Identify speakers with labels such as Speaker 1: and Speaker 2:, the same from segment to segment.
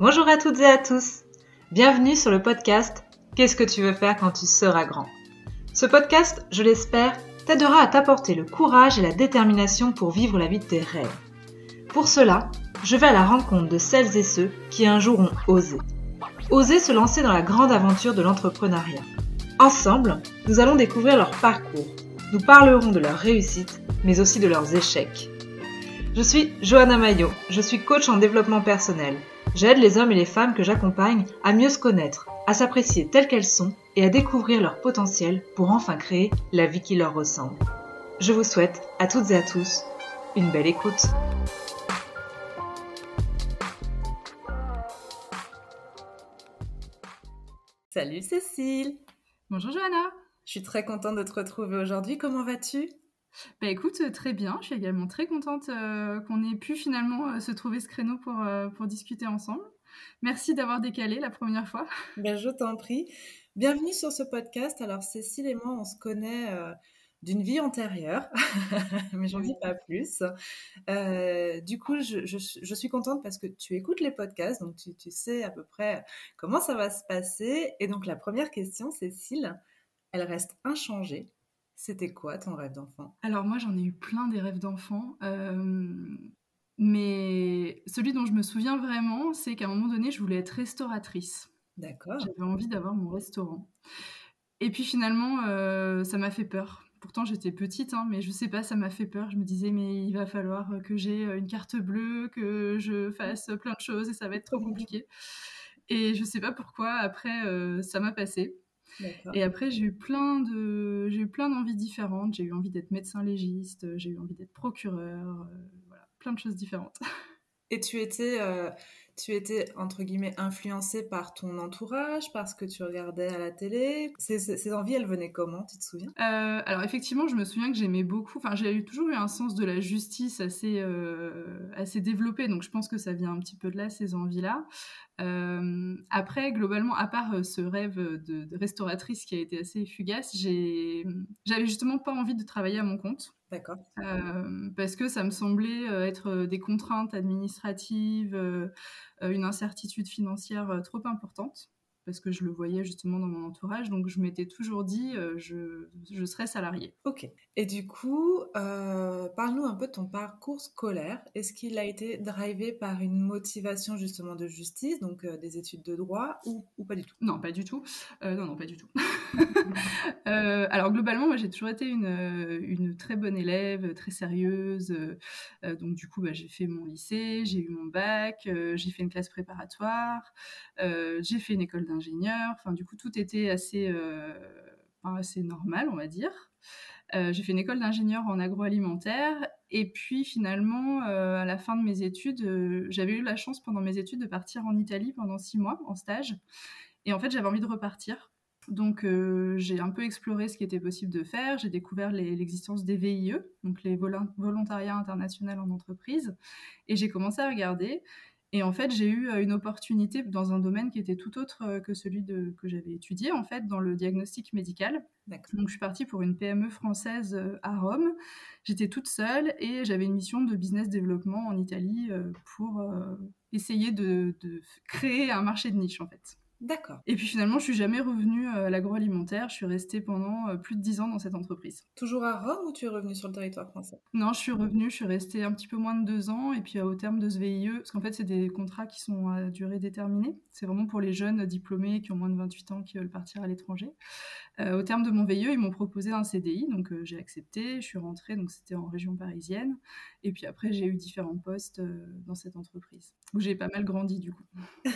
Speaker 1: Bonjour à toutes et à tous. Bienvenue sur le podcast Qu'est-ce que tu veux faire quand tu seras grand? Ce podcast, je l'espère, t'aidera à t'apporter le courage et la détermination pour vivre la vie de tes rêves. Pour cela, je vais à la rencontre de celles et ceux qui un jour ont osé. Osé se lancer dans la grande aventure de l'entrepreneuriat. Ensemble, nous allons découvrir leur parcours. Nous parlerons de leurs réussites, mais aussi de leurs échecs. Je suis Johanna Maillot, je suis coach en développement personnel. J'aide les hommes et les femmes que j'accompagne à mieux se connaître, à s'apprécier telles qu'elles sont et à découvrir leur potentiel pour enfin créer la vie qui leur ressemble. Je vous souhaite à toutes et à tous une belle écoute. Salut Cécile
Speaker 2: Bonjour Johanna
Speaker 1: Je suis très contente de te retrouver aujourd'hui. Comment vas-tu?
Speaker 2: Bah écoute, euh, très bien. Je suis également très contente euh, qu'on ait pu finalement euh, se trouver ce créneau pour, pour discuter ensemble. Merci d'avoir décalé la première fois.
Speaker 1: Ben, je t'en prie. Bienvenue sur ce podcast. Alors Cécile et moi, on se connaît d'une vie antérieure, mais j'en dis pas plus. du coup, je, je, je, suis contente parce que tu écoutes les podcasts, donc tu, tu sais à peu près comment ça va se passer. Et donc la première question, Cécile, elle reste inchangée. C'était quoi ton rêve d'enfant?
Speaker 2: Alors moi j'en ai eu plein des rêves d'enfant. Euh, mais celui dont je me souviens vraiment, c'est qu'à un moment donné, je voulais être restauratrice.
Speaker 1: D'accord.
Speaker 2: J'avais envie d'avoir mon restaurant. Et puis finalement, euh, ça m'a fait peur. Pourtant, j'étais petite, hein, mais je sais pas, ça m'a fait peur. Je me disais, mais il va falloir que j'ai une carte bleue, que je fasse plein de choses et ça va être trop compliqué. Et je sais pas pourquoi, après, euh, ça m'a passé. Et après, j'ai eu plein de, j'ai eu plein d'envies différentes. J'ai eu envie d'être médecin légiste, j'ai eu envie d'être procureur, euh, voilà, plein de choses différentes.
Speaker 1: Et tu étais, euh, tu étais entre guillemets influencée par ton entourage, parce que tu regardais à la télé. Ces, envies, elles venaient comment Tu te souviens?
Speaker 2: Euh, Alors effectivement, je me souviens que j'aimais beaucoup. Enfin, j'ai toujours eu un sens de la justice assez assez développé, donc je pense que ça vient un petit peu de là ces envies-là. Euh, après, globalement, à part euh, ce rêve de, restauratrice qui a été assez fugace, j'avais justement pas envie de travailler à mon compte.
Speaker 1: D'accord.
Speaker 2: Euh, parce que ça me semblait être des contraintes administratives, une incertitude financière trop importante parce que je le voyais justement dans mon entourage. Donc je m'étais toujours dit, euh, je, je, serai salariée.
Speaker 1: Ok. Et du coup, euh, parle-nous un peu de ton parcours scolaire. Est-ce qu'il a été drivé par une motivation justement de justice, donc euh, des études de droit, ou, ou, pas du tout?
Speaker 2: Non, pas du tout. non, non, pas du tout. alors globalement, moi j'ai toujours été une, une, très bonne élève, très sérieuse. donc du coup, bah, j'ai fait mon lycée, j'ai eu mon bac, j'ai fait une classe préparatoire, j'ai fait une école d'ingénieur ingénieur. Enfin, du coup, tout était assez, euh, assez normal, on va dire. Euh, j'ai fait une école d'ingénieur en agroalimentaire et puis finalement, euh, à la fin de mes études, j'avais eu la chance pendant mes études de partir en Italie pendant six mois en stage. Et en fait, j'avais envie de repartir. Donc, j'ai un peu exploré ce qui était possible de faire. J'ai découvert l'existence des VIE, donc les volontariats internationaux en entreprise. Et j'ai commencé à regarder. Et en fait, j'ai eu une opportunité dans un domaine qui était tout autre que celui de, que j'avais étudié, en fait, dans le diagnostic médical. Donc, je suis partie pour une PME française à Rome. J'étais toute seule et j'avais une mission de business développement en Italie pour essayer de, de créer un marché de niche, en fait.
Speaker 1: D'accord.
Speaker 2: Et puis finalement, je suis jamais revenue euh, à l'agroalimentaire. Je suis restée pendant euh, plus de dix ans dans cette entreprise.
Speaker 1: Toujours à Rome ou tu es revenue sur le territoire français?
Speaker 2: Non, je suis revenue. Je suis restée un petit peu moins de deux ans. Et puis au terme de ce VIE, parce qu'en fait, c'est des contrats qui sont à durée déterminée. C'est vraiment pour les jeunes diplômés qui ont moins de 28 ans qui veulent partir à l'étranger. Euh, au terme de mon VIE, ils m'ont proposé un CDI, donc j'ai accepté. Je suis rentrée, donc c'était en région parisienne. Et puis après, j'ai eu différents postes dans cette entreprise où j'ai pas mal grandi du coup.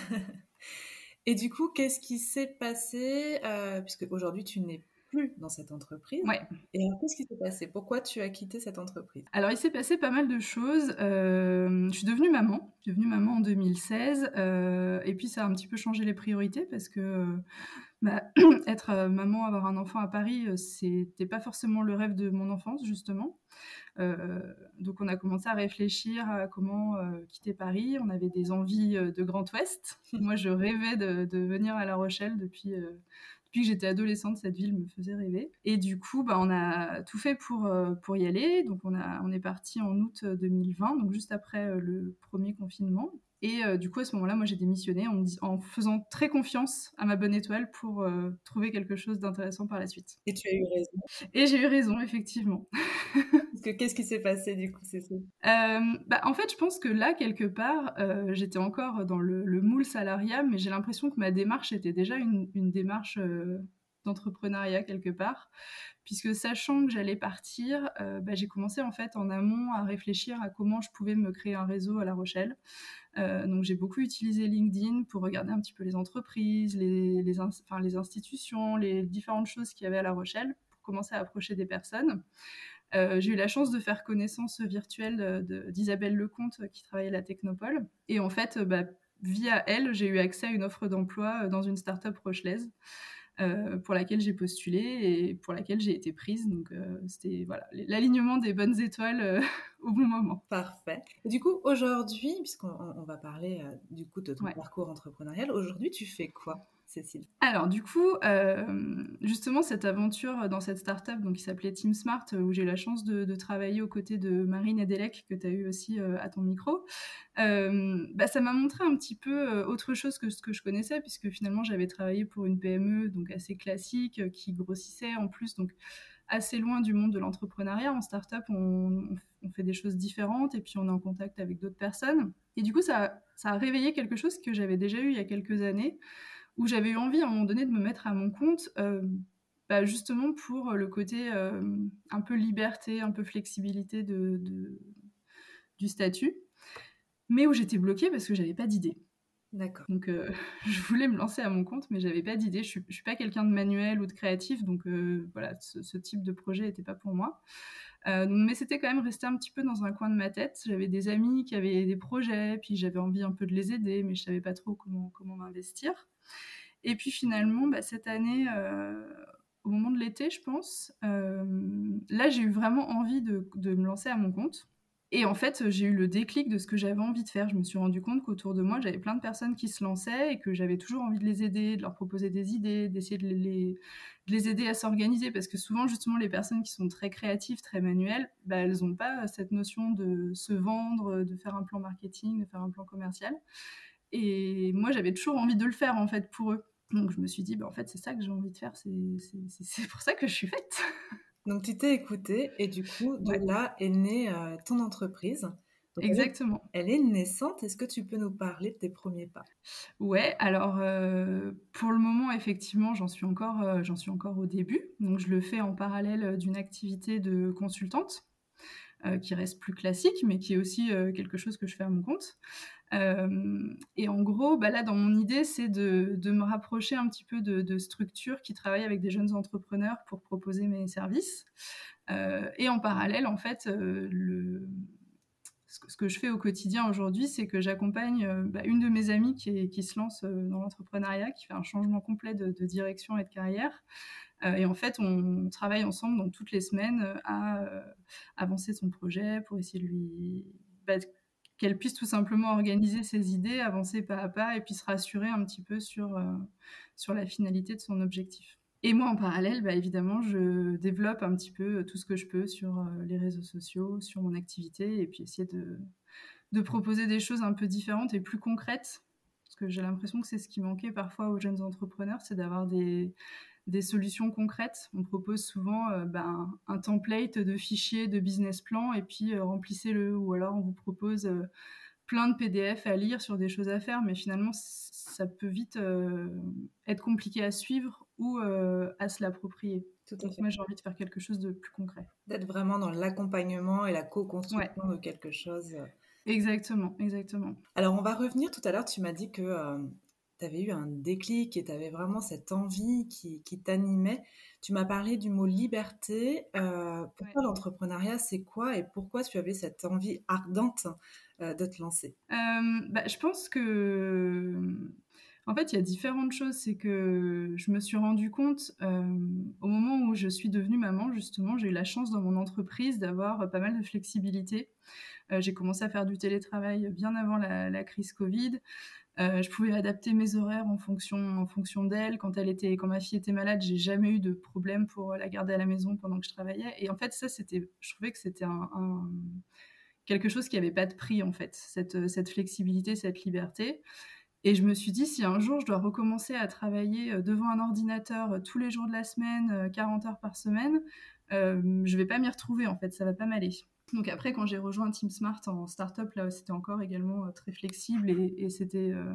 Speaker 1: Et du coup, qu'est-ce qui s'est passé euh, Puisque aujourd'hui, tu n'es plus dans cette entreprise.
Speaker 2: Ouais.
Speaker 1: Et qu'est-ce qui s'est passé? Pourquoi tu as quitté cette entreprise?
Speaker 2: Alors, il s'est passé pas mal de choses. Euh, je suis devenue maman. Je suis devenue maman en 2016. Euh, et puis, ça a un petit peu changé les priorités parce que bah, être maman, avoir un enfant à Paris, c'était pas forcément le rêve de mon enfance, justement. Euh, donc on a commencé à réfléchir à comment euh, quitter Paris. On avait des envies euh, de Grand Ouest. Moi, je rêvais de, venir à La Rochelle depuis, que j'étais adolescente, cette ville me faisait rêver. Et du coup, bah, on a tout fait pour, y aller. Donc, on est parti en août 2020, donc juste après le premier confinement. Et du coup, à ce moment-là, moi, j'ai démissionné en, en, faisant très confiance à ma bonne étoile pour trouver quelque chose d'intéressant par la suite.
Speaker 1: Et tu as eu raison.
Speaker 2: Et j'ai eu raison, effectivement.
Speaker 1: Qu'est-ce qui s'est passé du coup, c'est
Speaker 2: bah, En fait, je pense que là, quelque part, j'étais encore dans le, le moule salariat, mais j'ai l'impression que ma démarche était déjà une, une démarche d'entrepreneuriat quelque part, puisque sachant que j'allais partir, euh, bah, j'ai commencé en fait en amont à réfléchir à comment je pouvais me créer un réseau à La Rochelle. Euh, donc j'ai beaucoup utilisé LinkedIn pour regarder un petit peu les entreprises, les, institutions, les différentes choses qu'il y avait à La Rochelle pour commencer à approcher des personnes. Euh, j'ai eu la chance de faire connaissance virtuelle d'Isabelle Lecomte qui travaillait à la Technopole. Et en fait, bah, via elle, j'ai eu accès à une offre d'emploi dans une start-up rochelaise. Euh, pour laquelle j'ai postulé et pour laquelle j'ai été prise. Donc euh, c'était voilà l'alignement des bonnes étoiles euh, au bon moment.
Speaker 1: Parfait. du coup aujourd'hui, puisqu'on va parler du coup de ton parcours entrepreneurial, aujourd'hui tu fais quoi? Cécile
Speaker 2: Alors, du coup, euh, justement, cette aventure dans cette startup donc, qui s'appelait Team Smart, euh, où j'ai la chance de, travailler aux côtés de Marine et Delec, que tu as eu aussi euh, à ton micro, bah, ça m'a montré un petit peu autre chose que ce que je connaissais, puisque finalement, j'avais travaillé pour une PME donc assez classique, qui grossissait en plus, donc assez loin du monde de l'entrepreneuriat. En startup, on, fait des choses différentes et puis on est en contact avec d'autres personnes. Et du coup, ça a réveillé quelque chose que j'avais déjà eu il y a quelques années où j'avais eu envie à un moment donné de me mettre à mon compte, euh, bah, justement pour le côté euh, un peu liberté, un peu flexibilité de, du statut, mais où j'étais bloquée parce que j'avais pas d'idée.
Speaker 1: D'accord.
Speaker 2: Donc, euh, je voulais me lancer à mon compte, mais j'avais pas d'idée. Je suis, suis pas quelqu'un de manuel ou de créatif, donc voilà, ce, type de projet n'était pas pour moi. mais c'était quand même resté un petit peu dans un coin de ma tête. J'avais des amis qui avaient des projets, puis j'avais envie un peu de les aider, mais je savais pas trop comment comment m'investir. Et puis finalement, bah, cette année, euh, au moment de l'été, je pense, euh, là, j'ai eu vraiment envie de, me lancer à mon compte. Et en fait, j'ai eu le déclic de ce que j'avais envie de faire. Je me suis rendu compte qu'autour de moi, j'avais plein de personnes qui se lançaient et que j'avais toujours envie de les aider, de leur proposer des idées, d'essayer de les, aider à s'organiser. Parce que souvent, justement, les personnes qui sont très créatives, très manuelles, bah, elles n'ont pas cette notion de se vendre, de faire un plan marketing, de faire un plan commercial. Et moi, j'avais toujours envie de le faire, en fait, pour eux. Donc je me suis dit, bah, en fait, c'est ça que j'ai envie de faire, c'est pour ça que je suis faite.
Speaker 1: Donc tu t'es écoutée et du coup, de là est née euh, ton entreprise.
Speaker 2: Exactement.
Speaker 1: Elle est, naissante. Est-ce que tu peux nous parler de tes premiers pas?
Speaker 2: Ouais, alors euh, pour le moment, effectivement, j'en suis, encore, euh, j'en suis encore au début. Donc je le fais en parallèle d'une activité de consultante. qui reste plus classique, mais qui est aussi quelque chose que je fais à mon compte. Euh, et en gros, bah là, dans mon idée, c'est de, me rapprocher un petit peu de, structures qui travaillent avec des jeunes entrepreneurs pour proposer mes services. Euh, et en parallèle, en fait, euh, ce que je fais au quotidien aujourd'hui, c'est que j'accompagne bah, une de mes amies qui, qui se lance dans l'entrepreneuriat, qui fait un changement complet de, direction et de carrière. et en fait, on, travaille ensemble donc, toutes les semaines à avancer son projet pour essayer de lui bah, qu'elle puisse tout simplement organiser ses idées, avancer pas à pas et puis se rassurer un petit peu sur, euh, sur la finalité de son objectif. Et moi, en parallèle, bah, évidemment, je développe un petit peu tout ce que je peux sur euh, les réseaux sociaux, sur mon activité, et puis essayer de, de proposer des choses un peu différentes et plus concrètes. Parce que j'ai l'impression que c'est ce qui manquait parfois aux jeunes entrepreneurs, c'est d'avoir des, des solutions concrètes. On propose souvent euh, ben, un template de fichiers de business plan et puis euh, remplissez-le. Ou alors on vous propose euh, plein de PDF à lire sur des choses à faire, mais finalement ça peut vite être compliqué à suivre ou à se l'approprier. Donc moi j'ai envie de faire quelque chose de plus concret.
Speaker 1: D'être vraiment dans l'accompagnement et la co-construction de quelque chose.
Speaker 2: Exactement, exactement.
Speaker 1: Alors on va revenir tout à l'heure, tu m'as dit que tu avais eu un déclic et tu avais vraiment cette envie qui, t'animait. Tu m'as parlé du mot liberté. Euh, pourquoi l'entrepreneuriat, c'est quoi et pourquoi tu avais cette envie ardente euh, de te lancer?
Speaker 2: Euh, bah, Je pense que... En fait, il y a différentes choses. C'est que je me suis rendu compte au moment où je suis devenue maman, justement, j'ai eu la chance dans mon entreprise d'avoir pas mal de flexibilité. j'ai commencé à faire du télétravail bien avant la, la crise Covid. Euh, je pouvais adapter mes horaires en fonction, en fonction d'elle. Quand elle était, quand ma fille était malade, j'ai jamais eu de problème pour la garder à la maison pendant que je travaillais. Et en fait, ça, c'était, je trouvais que c'était quelque chose qui n'avait pas de prix en fait, cette, cette flexibilité, cette liberté. Et je me suis dit, si un jour je dois recommencer à travailler devant un ordinateur tous les jours de la semaine, 40 heures par semaine, euh, je vais pas m'y retrouver en fait, ça va pas m'aller. Donc après, quand j'ai rejoint Team Smart en startup, là, c'était encore également euh, très flexible et, c'était euh,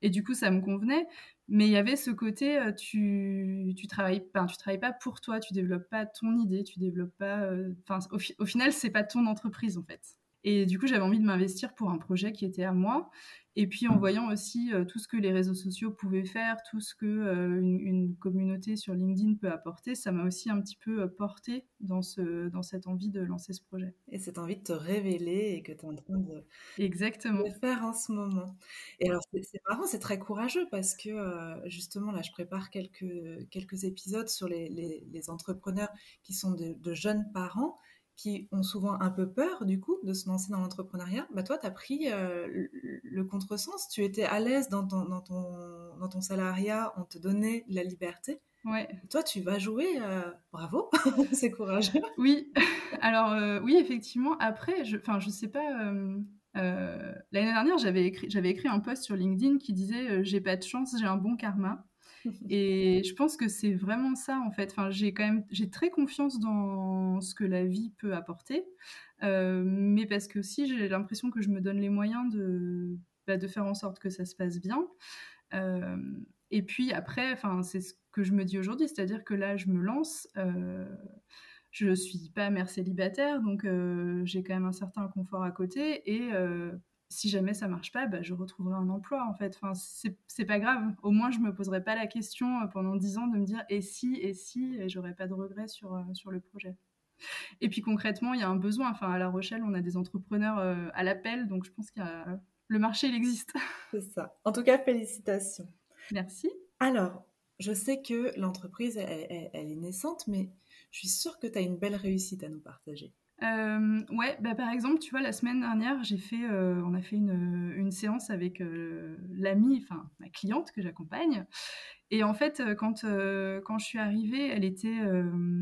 Speaker 2: et du coup, ça me convenait. Mais il y avait ce côté, euh, tu tu travailles pas, tu travailles pas pour toi, tu développes pas ton idée, tu développes pas. Enfin, au, au, final, c'est pas ton entreprise en fait. Et du coup, j'avais envie de m'investir pour un projet qui était à moi. Et puis en voyant aussi euh, tout ce que les réseaux sociaux pouvaient faire, tout ce que euh, une, communauté sur LinkedIn peut apporter, ça m'a aussi un petit peu euh, porté dans, ce, dans cette envie de lancer ce projet.
Speaker 1: Et cette envie de te révéler et que tu es en train de,
Speaker 2: Exactement.
Speaker 1: faire en ce moment. Et alors c'est marrant, c'est très courageux parce que justement là je prépare quelques, quelques épisodes sur les, les, entrepreneurs qui sont de jeunes parents qui ont souvent un peu peur du coup de se lancer dans l'entrepreneuriat, bah toi tu as pris euh, le, contresens, tu étais à l'aise dans ton, dans, ton, dans ton salariat, on te donnait la liberté.
Speaker 2: Ouais.
Speaker 1: Toi tu vas jouer, euh, bravo, c'est courageux.
Speaker 2: Oui, alors euh, oui effectivement, après, je, enfin je sais pas, l'année dernière j'avais écrit, j'avais écrit un post sur LinkedIn qui disait j'ai pas de chance, j'ai un bon karma. Et je pense que c'est vraiment ça en fait. Enfin, j'ai quand même j'ai très confiance dans ce que la vie peut apporter, euh, mais parce que aussi j'ai l'impression que je me donne les moyens de bah, de faire en sorte que ça se passe bien. Euh, et puis après, enfin c'est ce que je me dis aujourd'hui, c'est-à-dire que là je me lance. Euh, je suis pas mère célibataire, donc euh, j'ai quand même un certain confort à côté et si jamais ça marche pas, bah, je retrouverai un emploi en fait. Enfin, c'est pas grave. Au moins, je me poserai pas la question euh, pendant dix ans de me dire et si, et si, et j'aurai pas de regrets sur, euh, sur le projet. Et puis concrètement, il y a un besoin. Enfin, à La Rochelle, on a des entrepreneurs euh, à l'appel, donc je pense que le marché, il existe.
Speaker 1: C'est ça. En tout cas, félicitations.
Speaker 2: Merci.
Speaker 1: Alors, je sais que l'entreprise, elle, elle, est naissante, mais je suis sûre que tu as une belle réussite à nous partager.
Speaker 2: Euh, ouais, bah, par exemple, tu vois, la semaine dernière, j'ai fait, euh, on a fait une, séance avec euh, l'amie, enfin ma cliente que j'accompagne. Et en fait, quand, quand je suis arrivée, elle était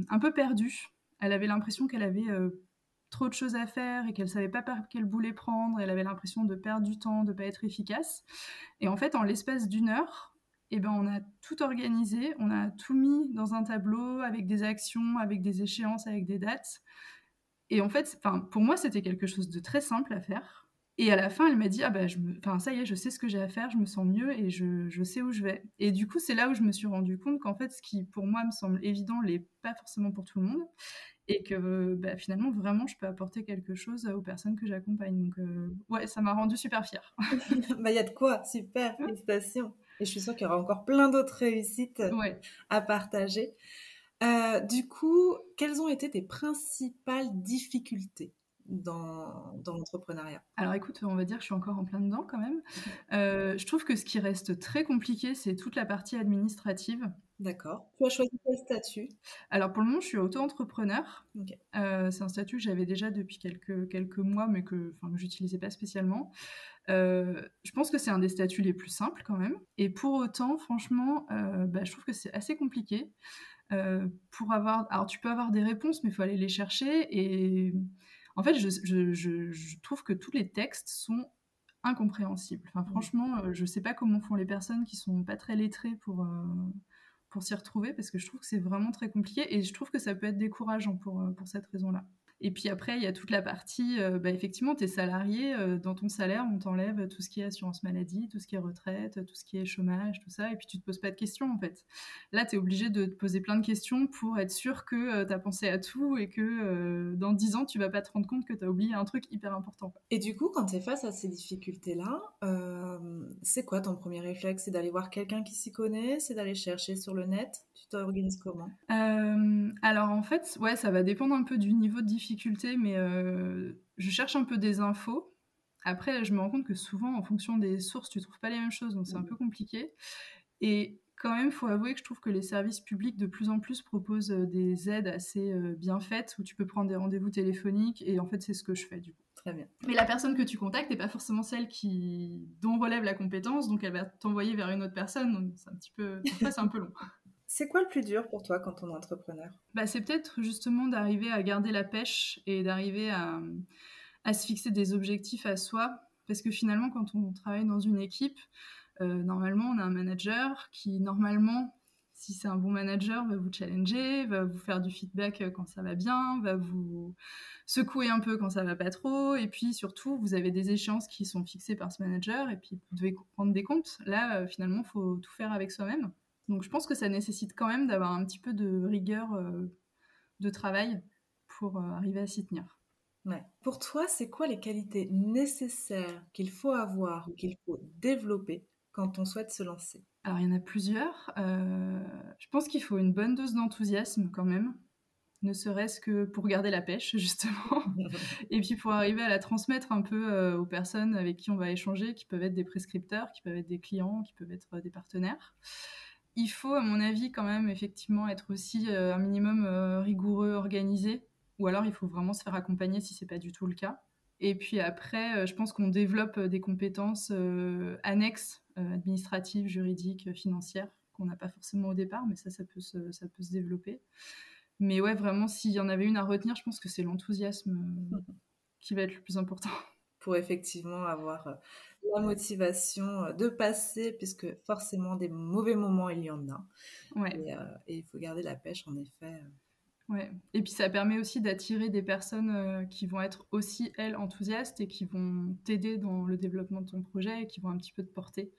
Speaker 2: un peu perdue. Elle avait l'impression qu'elle avait trop de choses à faire et qu'elle savait pas par quel bout les prendre. Elle avait l'impression de perdre du temps, de pas être efficace. Et en fait, en l'espace d'une heure, eh ben, on a tout organisé, on a tout mis dans un tableau avec des actions, avec des échéances, avec des dates. Et en fait, pour moi, c'était quelque chose de très simple à faire. Et à la fin, elle m'a dit, ah bah, je ça y est, je sais ce que j'ai à faire, je me sens mieux et je, je sais où je vais. Et du coup, c'est là où je me suis rendu compte qu'en fait, ce qui pour moi me semble évident l'est pas forcément pour tout le monde. Et que bah, finalement, vraiment, je peux apporter quelque chose aux personnes que j'accompagne. Donc, euh, ouais, ça m'a rendu super fière.
Speaker 1: bah, il y a de quoi, super, félicitations. Et je suis sûre qu'il y aura encore plein d'autres réussites à partager. Euh, du coup, quelles ont été tes principales difficultés dans, l'entrepreneuriat?
Speaker 2: Alors écoute, on va dire que je suis encore en plein dedans quand même. Euh, je trouve que ce qui reste très compliqué, c'est toute la partie administrative.
Speaker 1: D'accord. Tu as choisi quel statut?
Speaker 2: Alors pour le moment, je suis auto-entrepreneur. Euh, c'est un statut que j'avais déjà depuis quelques, quelques mois, mais que, enfin, j'utilisais pas spécialement. je pense que c'est un des statuts les plus simples quand même. Et pour autant, franchement, bah, je trouve que c'est assez compliqué. Euh, pour avoir. Alors, tu peux avoir des réponses, mais il faut aller les chercher. Et en fait, je, trouve que tous les textes sont incompréhensibles. Enfin, franchement, euh, je ne sais pas comment font les personnes qui sont pas très lettrées pour, euh, pour s'y retrouver, parce que je trouve que c'est vraiment très compliqué et je trouve que ça peut être décourageant pour, pour cette raison-là. Et puis après, il y a toute la partie, euh, bah, effectivement, tu es salarié, euh, dans ton salaire, on t'enlève tout ce qui est assurance maladie, tout ce qui est retraite, tout ce qui est chômage, tout ça, et puis tu te poses pas de questions en fait. Là, tu es obligé de te poser plein de questions pour être sûr que euh, tu as pensé à tout et que dans 10 ans, tu vas pas te rendre compte que tu as oublié un truc hyper important.
Speaker 1: Et du coup, quand tu es face à ces difficultés-là, c'est quoi ton premier réflexe? C'est d'aller voir quelqu'un qui s'y connaît? C'est d'aller chercher sur le net? Tu t'organises comment?
Speaker 2: Alors en fait, ouais, ça va dépendre un peu du niveau de difficulté mais euh, je cherche un peu des infos. Après, je me rends compte que souvent, en fonction des sources, tu trouves pas les mêmes choses, donc c'est un mmh. peu compliqué. Et quand même, il faut avouer que je trouve que les services publics de plus en plus proposent euh, des aides assez euh, bien faites où tu peux prendre des rendez-vous téléphoniques et en fait, c'est ce que je fais du coup.
Speaker 1: Très bien.
Speaker 2: Mais la personne que tu contactes n'est pas forcément celle qui dont relève la compétence, donc elle va t'envoyer vers une autre personne. Donc c'est un petit peu, c'est un peu long.
Speaker 1: C'est quoi le plus dur pour toi quand on est entrepreneur?
Speaker 2: Bah, C'est peut-être justement d'arriver à garder la pêche et d'arriver à, à se fixer des objectifs à soi, parce que finalement, quand on travaille dans une équipe, normalement, on a un manager qui, normalement, si c'est un bon manager, va vous challenger, va vous faire du feedback euh, quand ça va bien, va vous secouer un peu quand ça va pas trop. Et puis surtout, vous avez des échéances qui sont fixées par ce manager et puis vous devez prendre des comptes. Là, euh, finalement, il faut tout faire avec soi-même. Donc je pense que ça nécessite quand même d'avoir un petit peu de rigueur euh, de travail pour arriver à s'y tenir.
Speaker 1: Ouais. Pour toi, c'est quoi les qualités nécessaires qu'il faut avoir ou qu'il faut développer quand on souhaite se lancer?
Speaker 2: Alors, il y en a plusieurs. Euh, je pense qu'il faut une bonne dose d'enthousiasme quand même, ne serait-ce que pour garder la pêche, justement, et puis pour arriver à la transmettre un peu euh, aux personnes avec qui on va échanger, qui peuvent être des prescripteurs, qui peuvent être des clients, qui peuvent être des partenaires. Il faut, à mon avis, quand même, effectivement, être aussi euh, un minimum rigoureux, organisé, ou alors il faut vraiment se faire accompagner si c'est pas du tout le cas. Et puis après, je pense qu'on développe des compétences annexes euh, administrative, juridique, financière, qu'on n'a pas forcément au départ, mais ça, ça peut se, ça peut se développer. Mais ouais, vraiment, s'il y en avait une à retenir, je pense que c'est l'enthousiasme euh, qui va être le plus important.
Speaker 1: Pour effectivement avoir euh, la motivation de passer, puisque forcément des mauvais moments, il y en a. Ouais. Et, il faut garder la pêche, en effet.
Speaker 2: Ouais. Et puis ça permet aussi d'attirer des personnes qui vont être aussi, elles, enthousiastes et qui vont t'aider dans le développement de ton projet et qui vont un petit peu te porter.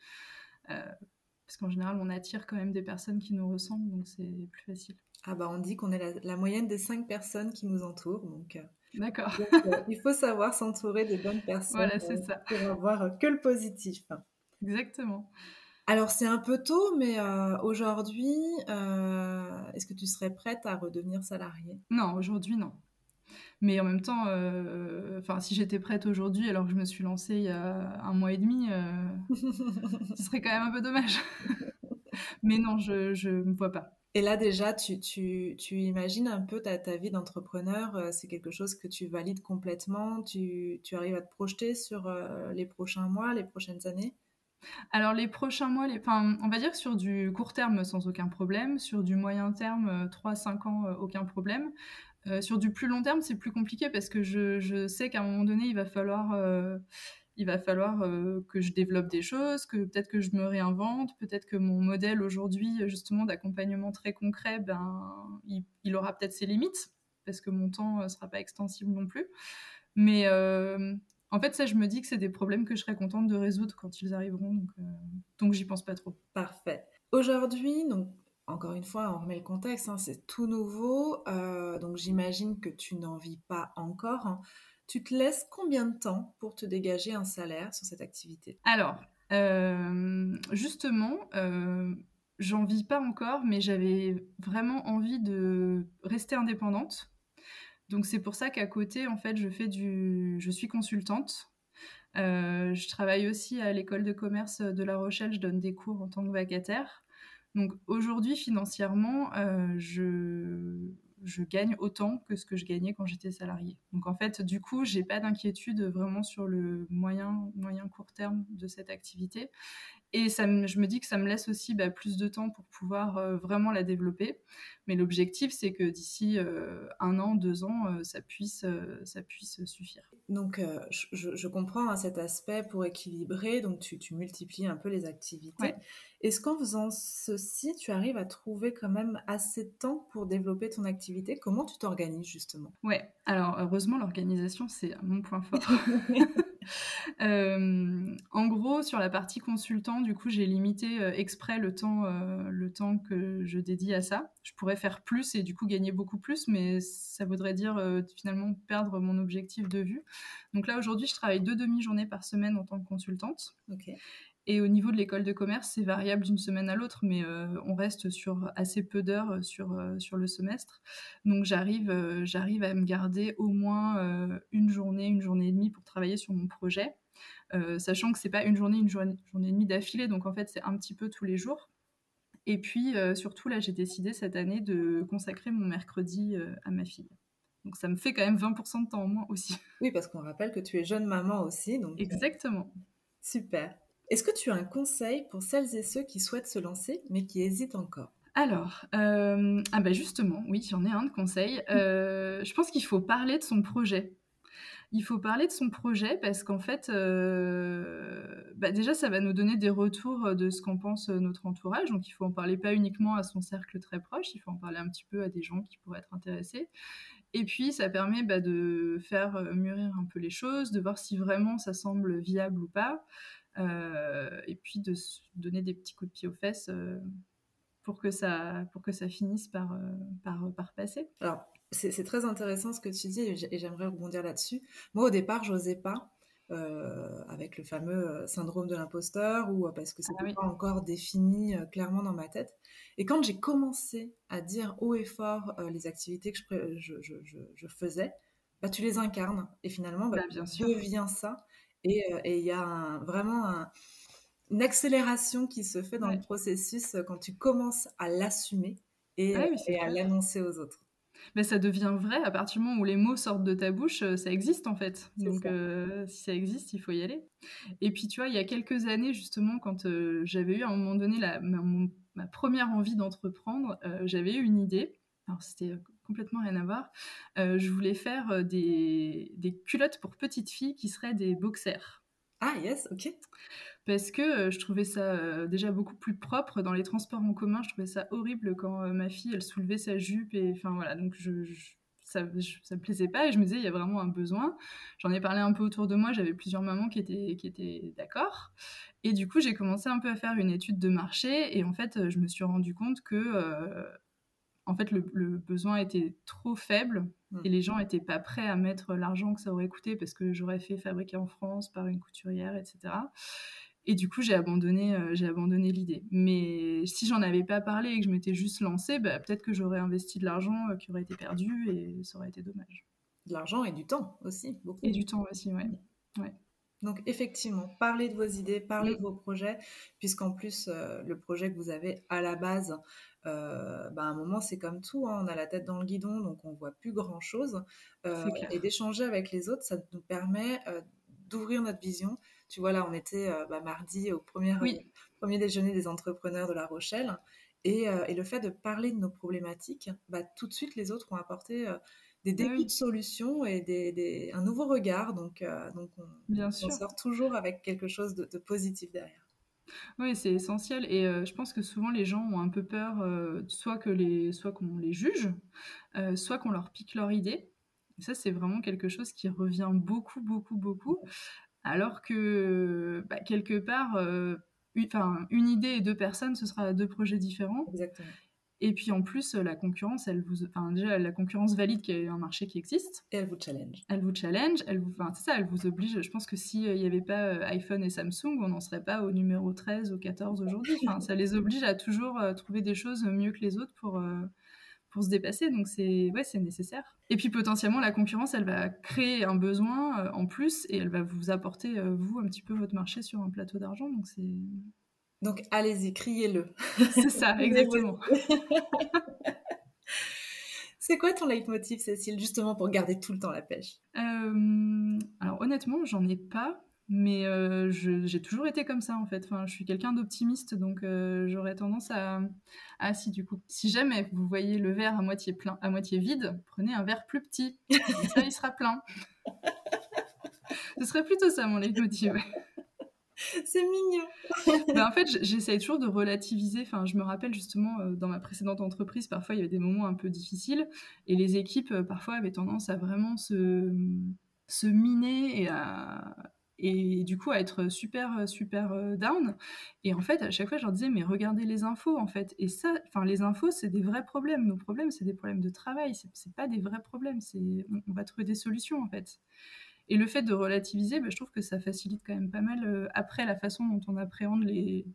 Speaker 2: parce qu'en général, on attire quand même des personnes qui nous ressemblent, donc c'est plus facile.
Speaker 1: Ah bah on dit qu'on est la, moyenne des cinq personnes qui nous entourent, donc...
Speaker 2: D'accord.
Speaker 1: il faut savoir s'entourer des bonnes personnes voilà, c'est ça. pour avoir que le positif.
Speaker 2: Exactement.
Speaker 1: Alors c'est un peu tôt, mais euh, aujourd'hui, euh, est-ce que tu serais prête à redevenir salariée?
Speaker 2: Non, aujourd'hui non. Mais en même temps, euh, enfin, si j'étais prête aujourd'hui alors que je me suis lancée il y a un mois et demi, ce serait quand même un peu dommage. mais non, je ne me vois pas.
Speaker 1: Et là déjà, tu, imagines un peu ta, vie d'entrepreneur, c'est quelque chose que tu valides complètement, tu, arrives à te projeter sur les prochains mois, les prochaines années?
Speaker 2: Alors les prochains mois. Enfin, on va dire sur du court terme sans aucun problème, sur du moyen terme 3-5 euh, ans euh, aucun problème. Euh, sur du plus long terme, c'est plus compliqué parce que je sais qu'à un moment donné, il va falloir, il va falloir que je développe des choses, que peut-être que je me réinvente, peut-être que mon modèle aujourd'hui, justement, d'accompagnement très concret, ben, il, aura peut-être ses limites parce que mon temps ne sera pas extensible non plus. Mais en fait, ça, je me dis que c'est des problèmes que je serais contente de résoudre quand ils arriveront, donc, euh, j'y pense pas trop.
Speaker 1: Parfait. Aujourd'hui, donc encore une fois, on remet le contexte, hein, c'est tout nouveau, euh, donc j'imagine que tu n'en vis pas encore. Hein. Tu te laisses combien de temps pour te dégager un salaire sur cette activité?
Speaker 2: Alors, euh, justement, j'en vis pas encore, mais j'avais vraiment envie de rester indépendante. Donc c'est pour ça qu'à côté, en fait, je fais du, je suis consultante. Euh, je travaille aussi à l'école de commerce de La Rochelle. Je donne des cours en tant que vacataire. Donc aujourd'hui, financièrement, euh, je, je gagne autant que ce que je gagnais quand j'étais salariée. Donc en fait, du coup, j'ai pas d'inquiétude vraiment sur le moyen, moyen court terme de cette activité. Et ça je me dis que ça me laisse aussi bah, plus de temps pour pouvoir euh, vraiment la développer. Mais l'objectif, c'est que d'ici euh, un an, deux ans, euh, ça, puisse, ça puisse suffire.
Speaker 1: Donc, je, comprends hein, cet aspect pour équilibrer. Donc, tu, multiplies un peu les activités. Est-ce qu'en faisant ceci, tu arrives à trouver quand même assez de temps pour développer ton activité? Comment tu t'organises justement?
Speaker 2: Ouais, alors heureusement, l'organisation, c'est mon point fort. Euh, en gros, sur la partie consultant, du coup, j'ai limité euh, exprès le temps, euh, le temps que je dédie à ça. Je pourrais faire plus et du coup gagner beaucoup plus, mais ça voudrait dire finalement perdre mon objectif de vue. Donc là, aujourd'hui, je travaille deux demi-journées par semaine en tant que consultante. Et au niveau de l'école de commerce, c'est variable d'une semaine à l'autre, mais on reste sur assez peu d'heures sur, sur le semestre. Donc j'arrive, j'arrive à me garder au moins une journée, une journée et demie pour travailler sur mon projet, sachant que c'est pas une journée, une journée, journée et demie d'affilée, donc en fait c'est un petit peu tous les jours. Et puis surtout là, j'ai décidé cette année de consacrer mon mercredi à ma fille. Donc ça me fait quand même 20% de temps en moins aussi.
Speaker 1: Oui, parce qu'on rappelle que tu es jeune maman aussi. Donc,
Speaker 2: Exactement.
Speaker 1: Super. Est-ce que tu as un conseil pour celles et ceux qui souhaitent se lancer mais qui hésitent encore?
Speaker 2: Alors, euh, ah bah justement, oui, j'en ai un de conseil. Euh, je pense qu'il faut parler de son projet. il faut parler de son projet parce qu'en fait, euh, bah, déjà, ça va nous donner des retours de ce qu'en pense notre entourage. Donc, il faut en parler pas uniquement à son cercle très proche, il faut en parler un petit peu à des gens qui pourraient être intéressés. Et puis, ça permet bah, de faire mûrir un peu les choses, de voir si vraiment ça semble viable ou pas. Euh, et puis de se donner des petits coups de pied aux fesses euh, pour que ça, pour que ça finisse par, euh, par, par passer.
Speaker 1: Alors, c'est très intéressant ce que tu dis et j'aimerais rebondir là-dessus. Moi, au départ, j'osais pas. avec le fameux syndrome de l'imposteur ou parce que c'était ah pas encore défini clairement dans ma tête. Et quand j'ai commencé à dire haut et fort les activités que je, je, je, je, faisais, bah, tu les incarnes et finalement, bah, bah bien devient ça. Euh, et il y a vraiment une accélération qui se fait dans le processus euh, quand tu commences à l'assumer et, à l'annoncer aux autres.
Speaker 2: Mais ça devient vrai à partir du moment où les mots sortent de ta bouche, euh, ça existe en fait. Donc si ça existe, il faut y aller. Et puis tu vois, il y a quelques années justement, quand j'avais eu à un moment donné la, ma, première envie d'entreprendre, j'avais eu une idée. Alors c'était complètement rien à voir. Euh, je voulais faire euh, des, des, culottes pour petites filles qui seraient des boxers.
Speaker 1: Ah yes, ok.
Speaker 2: Parce que euh, je trouvais ça déjà beaucoup plus propre dans les transports en commun. Je trouvais ça horrible quand ma fille elle soulevait sa jupe et enfin voilà donc je, ça, ça me plaisait pas et je me disais il y a vraiment un besoin. J'en ai parlé un peu autour de moi. J'avais plusieurs mamans qui étaient qui étaient d'accord et du coup j'ai commencé un peu à faire une étude de marché et en fait je me suis rendu compte que en fait, le, besoin était trop faible mm. et les gens n'étaient pas prêts à mettre l'argent que ça aurait coûté parce que j'aurais fait fabriquer en France par une couturière, etc. Et du coup, j'ai abandonné, euh, j'ai abandonné l'idée. Mais si j'en avais pas parlé et que je m'étais juste lancée, bah, peut-être que j'aurais investi de l'argent euh, qui aurait été perdu et ça aurait été dommage.
Speaker 1: De l'argent et du temps aussi,
Speaker 2: beaucoup. Et du temps aussi, ouais. ouais.
Speaker 1: Donc effectivement, parlez de vos idées, parlez de vos projets, puisqu'en plus, euh, le projet que vous avez à la base, euh, bah, à un moment, c'est comme tout, hein, on a la tête dans le guidon, donc on voit plus grand-chose. Euh, et d'échanger avec les autres, ça nous permet d'ouvrir notre vision. Tu vois, là, on était bah, mardi au premier, premier déjeuner des entrepreneurs de La Rochelle. Et, le fait de parler de nos problématiques, bah, tout de suite, les autres ont apporté des débuts de solutions et des, un nouveau regard. Donc, euh, donc on, sort toujours avec quelque chose de, positif derrière.
Speaker 2: Oui, c'est essentiel. Et euh, je pense que souvent les gens ont un peu peur, euh, soit que les, soit qu'on les juge, soit qu'on leur pique leur idée. ça, c'est vraiment quelque chose qui revient beaucoup, beaucoup, beaucoup. Alors que bah, quelque part, une, une idée et deux personnes, ce sera deux projets différents.
Speaker 1: Exactement.
Speaker 2: Et puis en plus, la concurrence, elle vous, enfin déjà la concurrence valide qu'il y a un marché qui existe.
Speaker 1: Et elle vous challenge.
Speaker 2: Elle vous challenge, elle vous, enfin c'est ça, elle vous oblige. Je pense que s'il n'y avait pas euh, iPhone et Samsung, on n'en serait pas au numéro 13 ou 14 aujourd'hui. Enfin, ça les oblige à toujours euh, trouver des choses mieux que les autres pour euh, pour se dépasser. Donc c'est ouais, c'est nécessaire. Et puis potentiellement la concurrence, elle va créer un besoin en plus et elle va vous apporter vous un petit peu votre marché sur un plateau d'argent. Donc c'est
Speaker 1: donc allez-y, criez-le.
Speaker 2: C'est ça, exactement.
Speaker 1: C'est quoi ton leitmotiv, Cécile, justement pour garder tout le temps la pêche?
Speaker 2: Euh, Alors honnêtement, j'en ai pas, mais euh, j'ai toujours été comme ça en fait. Enfin, je suis quelqu'un d'optimiste, donc euh, j'aurais tendance à... Ah si, du coup, si jamais vous voyez le verre à moitié plein, à moitié vide, prenez un verre plus petit. ça, il sera plein. Ce serait plutôt ça mon leitmotiv.
Speaker 1: C'est mignon.
Speaker 2: En fait, j'essaye toujours de relativiser. Enfin, je me rappelle justement euh, dans ma précédente entreprise, parfois il y avait des moments un peu difficiles et les équipes euh, parfois avaient tendance à vraiment se, se miner et du coup à être super super euh, down. Et en fait à chaque fois je leur disais mais regardez les infos en fait. Et ça enfin les infos c'est des vrais problèmes. Nos problèmes c'est des problèmes de travail. C'est pas des vrais problèmes. C'est on, va trouver des solutions en fait et le fait de relativiser, bah, je trouve que ça facilite quand même pas mal euh, après la façon dont on appréhende les,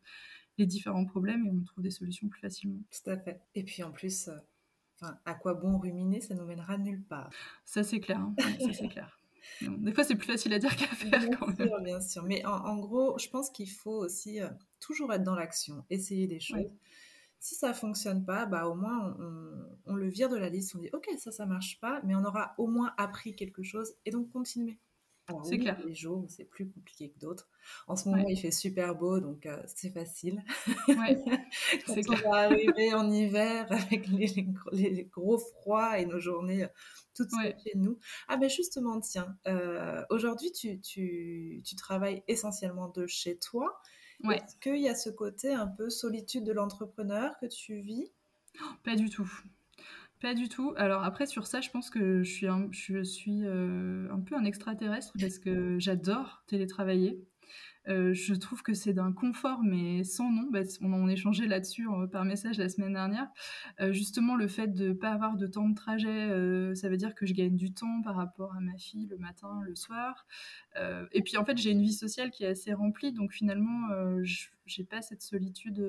Speaker 2: les, différents problèmes et on trouve des solutions plus facilement.
Speaker 1: Tout à fait. Et puis en plus, euh, à quoi bon ruminer Ça nous mènera nulle part.
Speaker 2: Ça c'est clair. Hein. ça c'est clair. des fois, c'est plus facile à dire qu'à faire
Speaker 1: bien quand sûr, Bien sûr, mais en, gros, je pense qu'il faut aussi euh, toujours être dans l'action, essayer des choses. Si ça fonctionne pas, bah au moins on, on, le vire de la liste. On dit ok, ça ça marche pas, mais on aura au moins appris quelque chose et donc continuer Alors, c'est clair. Les jours c'est plus compliqué que d'autres. En ce moment, il fait super beau, donc euh, c'est facile. Ouais, c'est clair. On va arriver en hiver avec les, gros froids et nos journées euh, toutes seules chez nous. Ah ben justement, tiens, euh, aujourd'hui, tu, tu, tu, travailles essentiellement de chez toi. Est-ce qu'il y a ce côté un peu solitude de l'entrepreneur que tu vis?
Speaker 2: Pas du tout. Pas du tout. Alors après sur ça, je pense que je suis un, je suis euh, un peu un extraterrestre parce que j'adore télétravailler. Euh, je trouve que c'est d'un confort, mais sans nom. Bah, on en échangé là-dessus euh, par message la semaine dernière. Euh, justement, le fait de ne pas avoir de temps de trajet, ça veut dire que je gagne du temps par rapport à ma fille le matin, le soir. et puis, en fait, j'ai une vie sociale qui est assez remplie. Donc, finalement, je n'ai pas cette solitude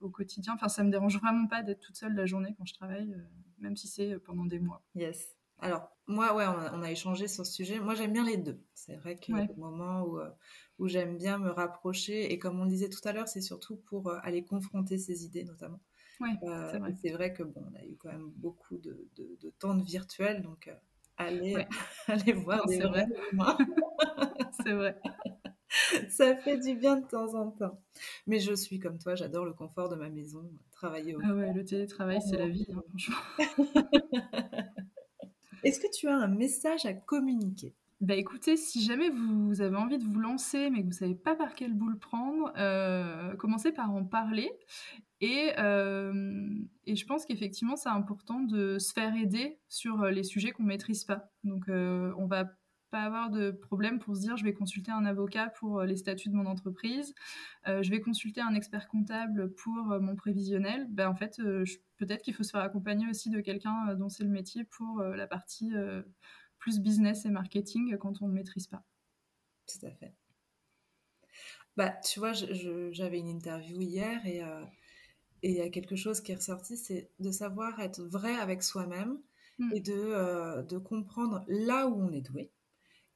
Speaker 2: au quotidien. Enfin, ça me dérange vraiment pas d'être toute seule la journée quand je travaille, même si c'est pendant des mois.
Speaker 1: Yes. Alors, moi, ouais, on a, échangé sur ce sujet. Moi, j'aime bien les deux. C'est vrai qu'il y a des moments où, euh, où j'aime bien me rapprocher. Et comme on le disait tout à l'heure, c'est surtout pour euh, aller confronter ses idées, notamment. Ouais, euh, c'est vrai. C'est vrai que, bon, on a eu quand même beaucoup de, de, temps de virtuel. Donc, allez, allez voir des
Speaker 2: vrais c'est vrai.
Speaker 1: Ça fait du bien de temps en temps. Mais je suis comme toi, j'adore le confort de ma maison, travailler au.
Speaker 2: Ah ouais, le télétravail, c'est la vie, hein, franchement.
Speaker 1: Est-ce que tu as un message à communiquer?
Speaker 2: Bah écoutez, si jamais vous avez envie de vous lancer mais que vous savez pas par quelle boule prendre, euh, commencez par en parler. Et, euh, et je pense qu'effectivement, c'est important de se faire aider sur les sujets qu'on maîtrise pas. Donc, euh, on va pas avoir de problème pour se dire je vais consulter un avocat pour les statuts de mon entreprise, je vais consulter un expert comptable pour mon prévisionnel. Ben, en fait, peut-être qu'il faut se faire accompagner aussi de quelqu'un dont c'est le métier pour la partie plus business et marketing quand on ne maîtrise pas.
Speaker 1: Tout à fait. Bah, tu vois, j'avais une interview hier et euh, et il y a quelque chose qui est ressorti, c'est de savoir être vrai avec soi-même mm. et de, euh, de comprendre là où on est doué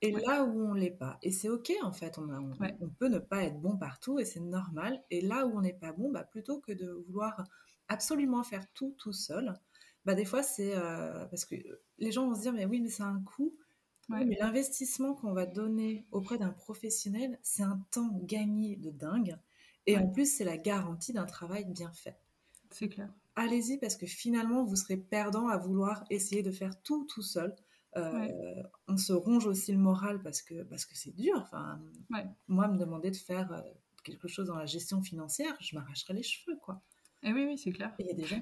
Speaker 1: et là où on l'est pas. Et c'est ok en fait, on, on, peut ne pas être bon partout et c'est normal. Et là où on n'est pas bon, bah, plutôt que de vouloir absolument faire tout tout seul, bah, des fois, c'est euh, parce que les gens vont se dire, mais oui, mais c'est un coût. mais l'investissement qu'on va donner auprès d'un professionnel, c'est un temps gagné de dingue. Et en plus, c'est la garantie d'un travail bien fait.
Speaker 2: C'est clair.
Speaker 1: Allez-y parce que finalement, vous serez perdant à vouloir essayer de faire tout tout seul. Euh, on se ronge aussi le moral parce que parce que c'est dur. Enfin, moi, me demander de faire euh, quelque chose dans la gestion financière, je m'arracherais les cheveux, quoi.
Speaker 2: Eh oui, oui, c'est clair.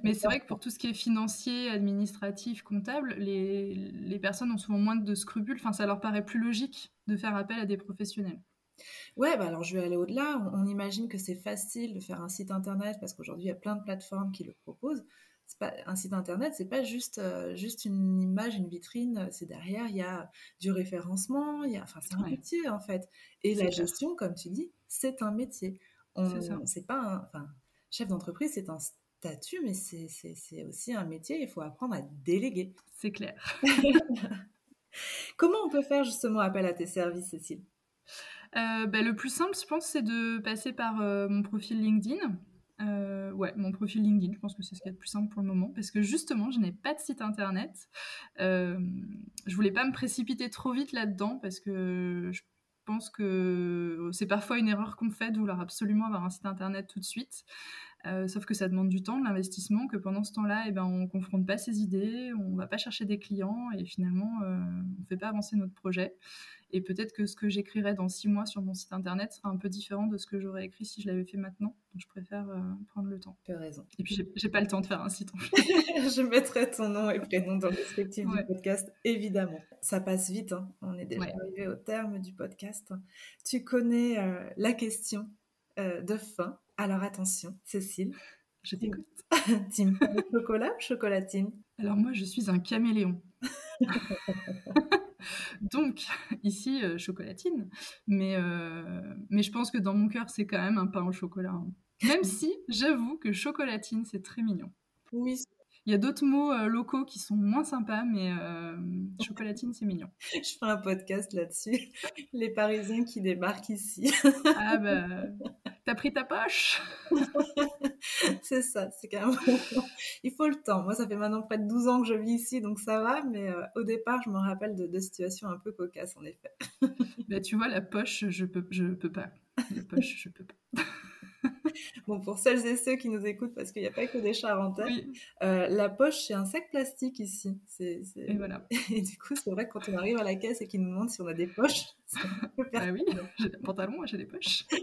Speaker 2: Mais c'est vrai que pour tout ce qui est financier, administratif, comptable, les, les, personnes ont souvent moins de scrupules. Enfin, ça leur paraît plus logique de faire appel à des professionnels.
Speaker 1: Ouais, bah alors je vais aller au-delà. On, imagine que c'est facile de faire un site internet parce qu'aujourd'hui il y a plein de plateformes qui le proposent. Pas, un site internet, c'est pas juste euh, juste une image, une vitrine. C'est derrière, il y a du référencement. Il y a, enfin, c'est un métier en fait. Et la gestion, comme tu dis, c'est un métier. C'est pas un, enfin, chef d'entreprise, c'est un statut, mais c'est aussi un métier. Il faut apprendre à déléguer.
Speaker 2: C'est clair.
Speaker 1: Comment on peut faire justement appel à tes services, Cécile?
Speaker 2: Euh, bah, Le plus simple, je pense, c'est de passer par euh, mon profil LinkedIn. Euh, ouais, mon profil LinkedIn, je pense que c'est ce qui est le plus simple pour le moment, parce que justement, je n'ai pas de site internet. Euh, je voulais pas me précipiter trop vite là-dedans, parce que je pense que c'est parfois une erreur qu'on fait de vouloir absolument avoir un site internet tout de suite. Euh, sauf que ça demande du temps, de l'investissement, que pendant ce temps-là, eh ben, on ne confronte pas ses idées, on ne va pas chercher des clients et finalement, euh, on ne fait pas avancer notre projet. Et peut-être que ce que j'écrirai dans six mois sur mon site internet sera un peu différent de ce que j'aurais écrit si je l'avais fait maintenant. Donc je préfère euh, prendre le temps.
Speaker 1: Tu as raison.
Speaker 2: Et puis j'ai pas le temps de faire un site. En fait.
Speaker 1: je mettrai ton nom et prénom dans le descriptif du podcast, évidemment. Ça passe vite, hein. on est déjà arrivé au terme du podcast. Tu connais la question de fin. Alors attention, Cécile.
Speaker 2: Je t'écoute.
Speaker 1: Team chocolat ou chocolatine?
Speaker 2: Alors moi, je suis un caméléon. Donc, ici, euh, chocolatine. Mais, euh, mais je pense que dans mon cœur, c'est quand même un pain au chocolat. Hein. Même si, j'avoue que chocolatine, c'est très mignon.
Speaker 1: Oui,
Speaker 2: Il y a d'autres mots euh, locaux qui sont moins sympas, mais euh, chocolatine, c'est mignon.
Speaker 3: Je ferai un podcast là-dessus. Les Parisiens qui débarquent ici.
Speaker 2: ah bah, t'as pris ta poche?
Speaker 3: C'est ça, c'est carrément. Il faut le temps. Moi, ça fait maintenant près de 12 ans que je vis ici, donc ça va, mais euh, au départ, je me rappelle de, situations un peu cocasses, en effet.
Speaker 2: bah, tu vois, la poche, je peux, je peux pas. La poche, je peux pas.
Speaker 3: Bon, pour celles et ceux qui nous écoutent, parce qu'il n'y a pas que des Charentais, euh, la poche, c'est un sac plastique ici.
Speaker 2: Et voilà.
Speaker 3: Et du coup, c'est vrai que quand on arrive à la caisse et qu'ils nous demandent si on a des poches,
Speaker 2: c'est un peu Ah oui, j'ai des pantalons, j'ai des poches.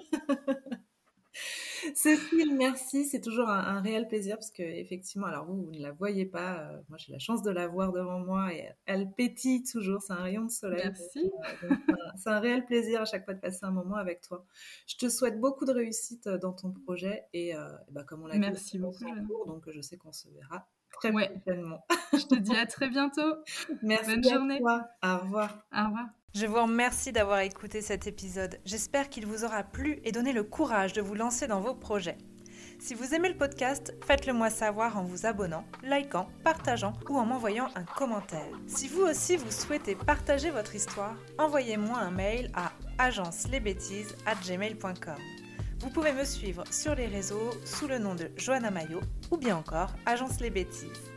Speaker 3: Cécile, merci. C'est toujours un, réel plaisir parce que effectivement, alors vous, vous ne la voyez pas. Euh, moi, j'ai la chance de la voir devant moi et elle pétille toujours. C'est un rayon de soleil.
Speaker 2: Merci.
Speaker 3: Euh, c'est un réel plaisir à chaque fois de passer un moment avec toi. Je te souhaite beaucoup de réussite euh, dans ton projet et bah, comme on l'a
Speaker 2: dit, merci beaucoup.
Speaker 3: Cours, donc je sais qu'on se verra très prochainement.
Speaker 2: je te dis à très bientôt.
Speaker 3: Merci.
Speaker 2: Bonne journée.
Speaker 3: Au revoir.
Speaker 2: Au revoir.
Speaker 1: Je vous remercie d'avoir écouté cet épisode. J'espère qu'il vous aura plu et donné le courage de vous lancer dans vos projets. Si vous aimez le podcast, faites-le moi savoir en vous abonnant, likant, partageant ou en m'envoyant un commentaire. Si vous aussi vous souhaitez partager votre histoire, envoyez-moi un mail à agencelesbêtises@gmail.com. Vous pouvez me suivre sur les réseaux sous le nom de Johanna Mayo ou bien encore Agence les Bêtises.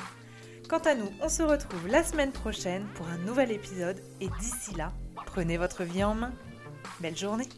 Speaker 1: Quant à nous, on se retrouve la semaine prochaine pour un nouvel épisode et d'ici là, prenez votre vie en main. Belle journée